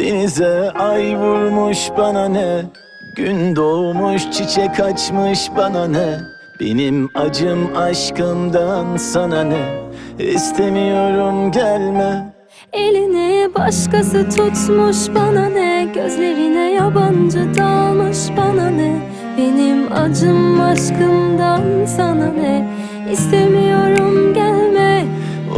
Denize ay vurmuş bana ne? Gün doğmuş çiçek açmış bana ne? Benim acım aşkımdan sana ne? İstemiyorum gelme. Elini başkası tutmuş bana ne? Gözlerine yabancı dalmış bana ne? Benim acım aşkımdan sana ne? İstemiyorum gelme.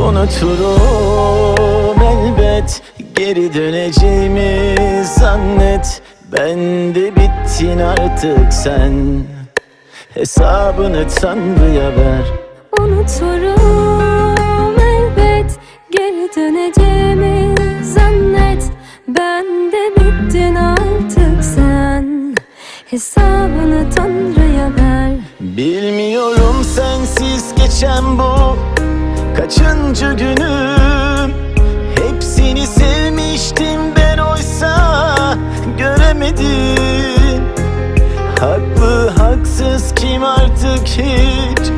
Unuturum elbet Geri döneceğimi zannet. Ben de bittin artık sen. Hesabını Tanrı'ya ver. Unuturum elbet Geri döneceğimi zannet. Ben de bittin artık sen. Hesabını Tanrı'ya ver. Bilmiyorum sensiz geçen bu Kaçıncı günüm Hepsini sevmiştim ben oysa Göremedim. Haklı haksız kim artık hiç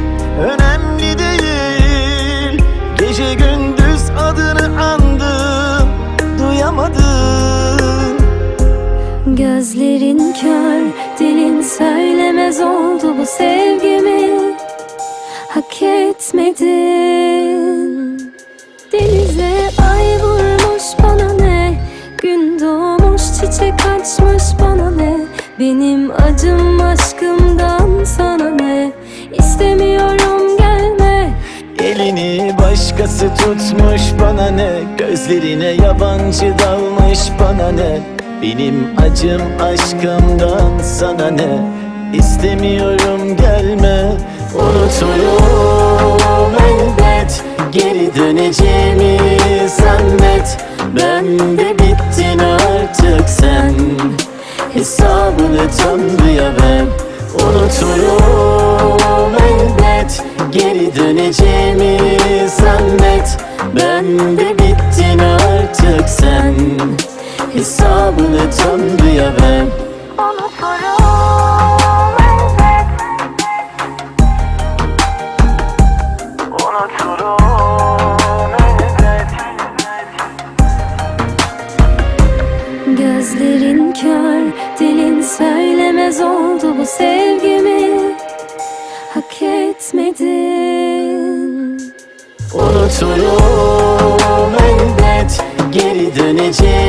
Önemli değil. Gece gündüz adını andım Duyamadım. Gözlerin kör, dilin söylemez oldu bu sevgimi. Hak etmedin Benim acım aşkımdan sana ne? İstemiyorum gelme. Elini başkası tutmuş bana ne? Gözlerine yabancı dalmış bana ne? Benim acım aşkımdan sana ne? İstemiyorum gelme. Unuturum elbet Tanrı'ya ver Unuturum. Elbet Geri döneceğimi zannet. Ben de bittin artık sen. Hesabını Tanrı'ya ver Unuturum. Gözlerin kör, dilin söylemez oldu bu sevgimi. Hak etmedin. Unuturum elbet Geri döneceğimi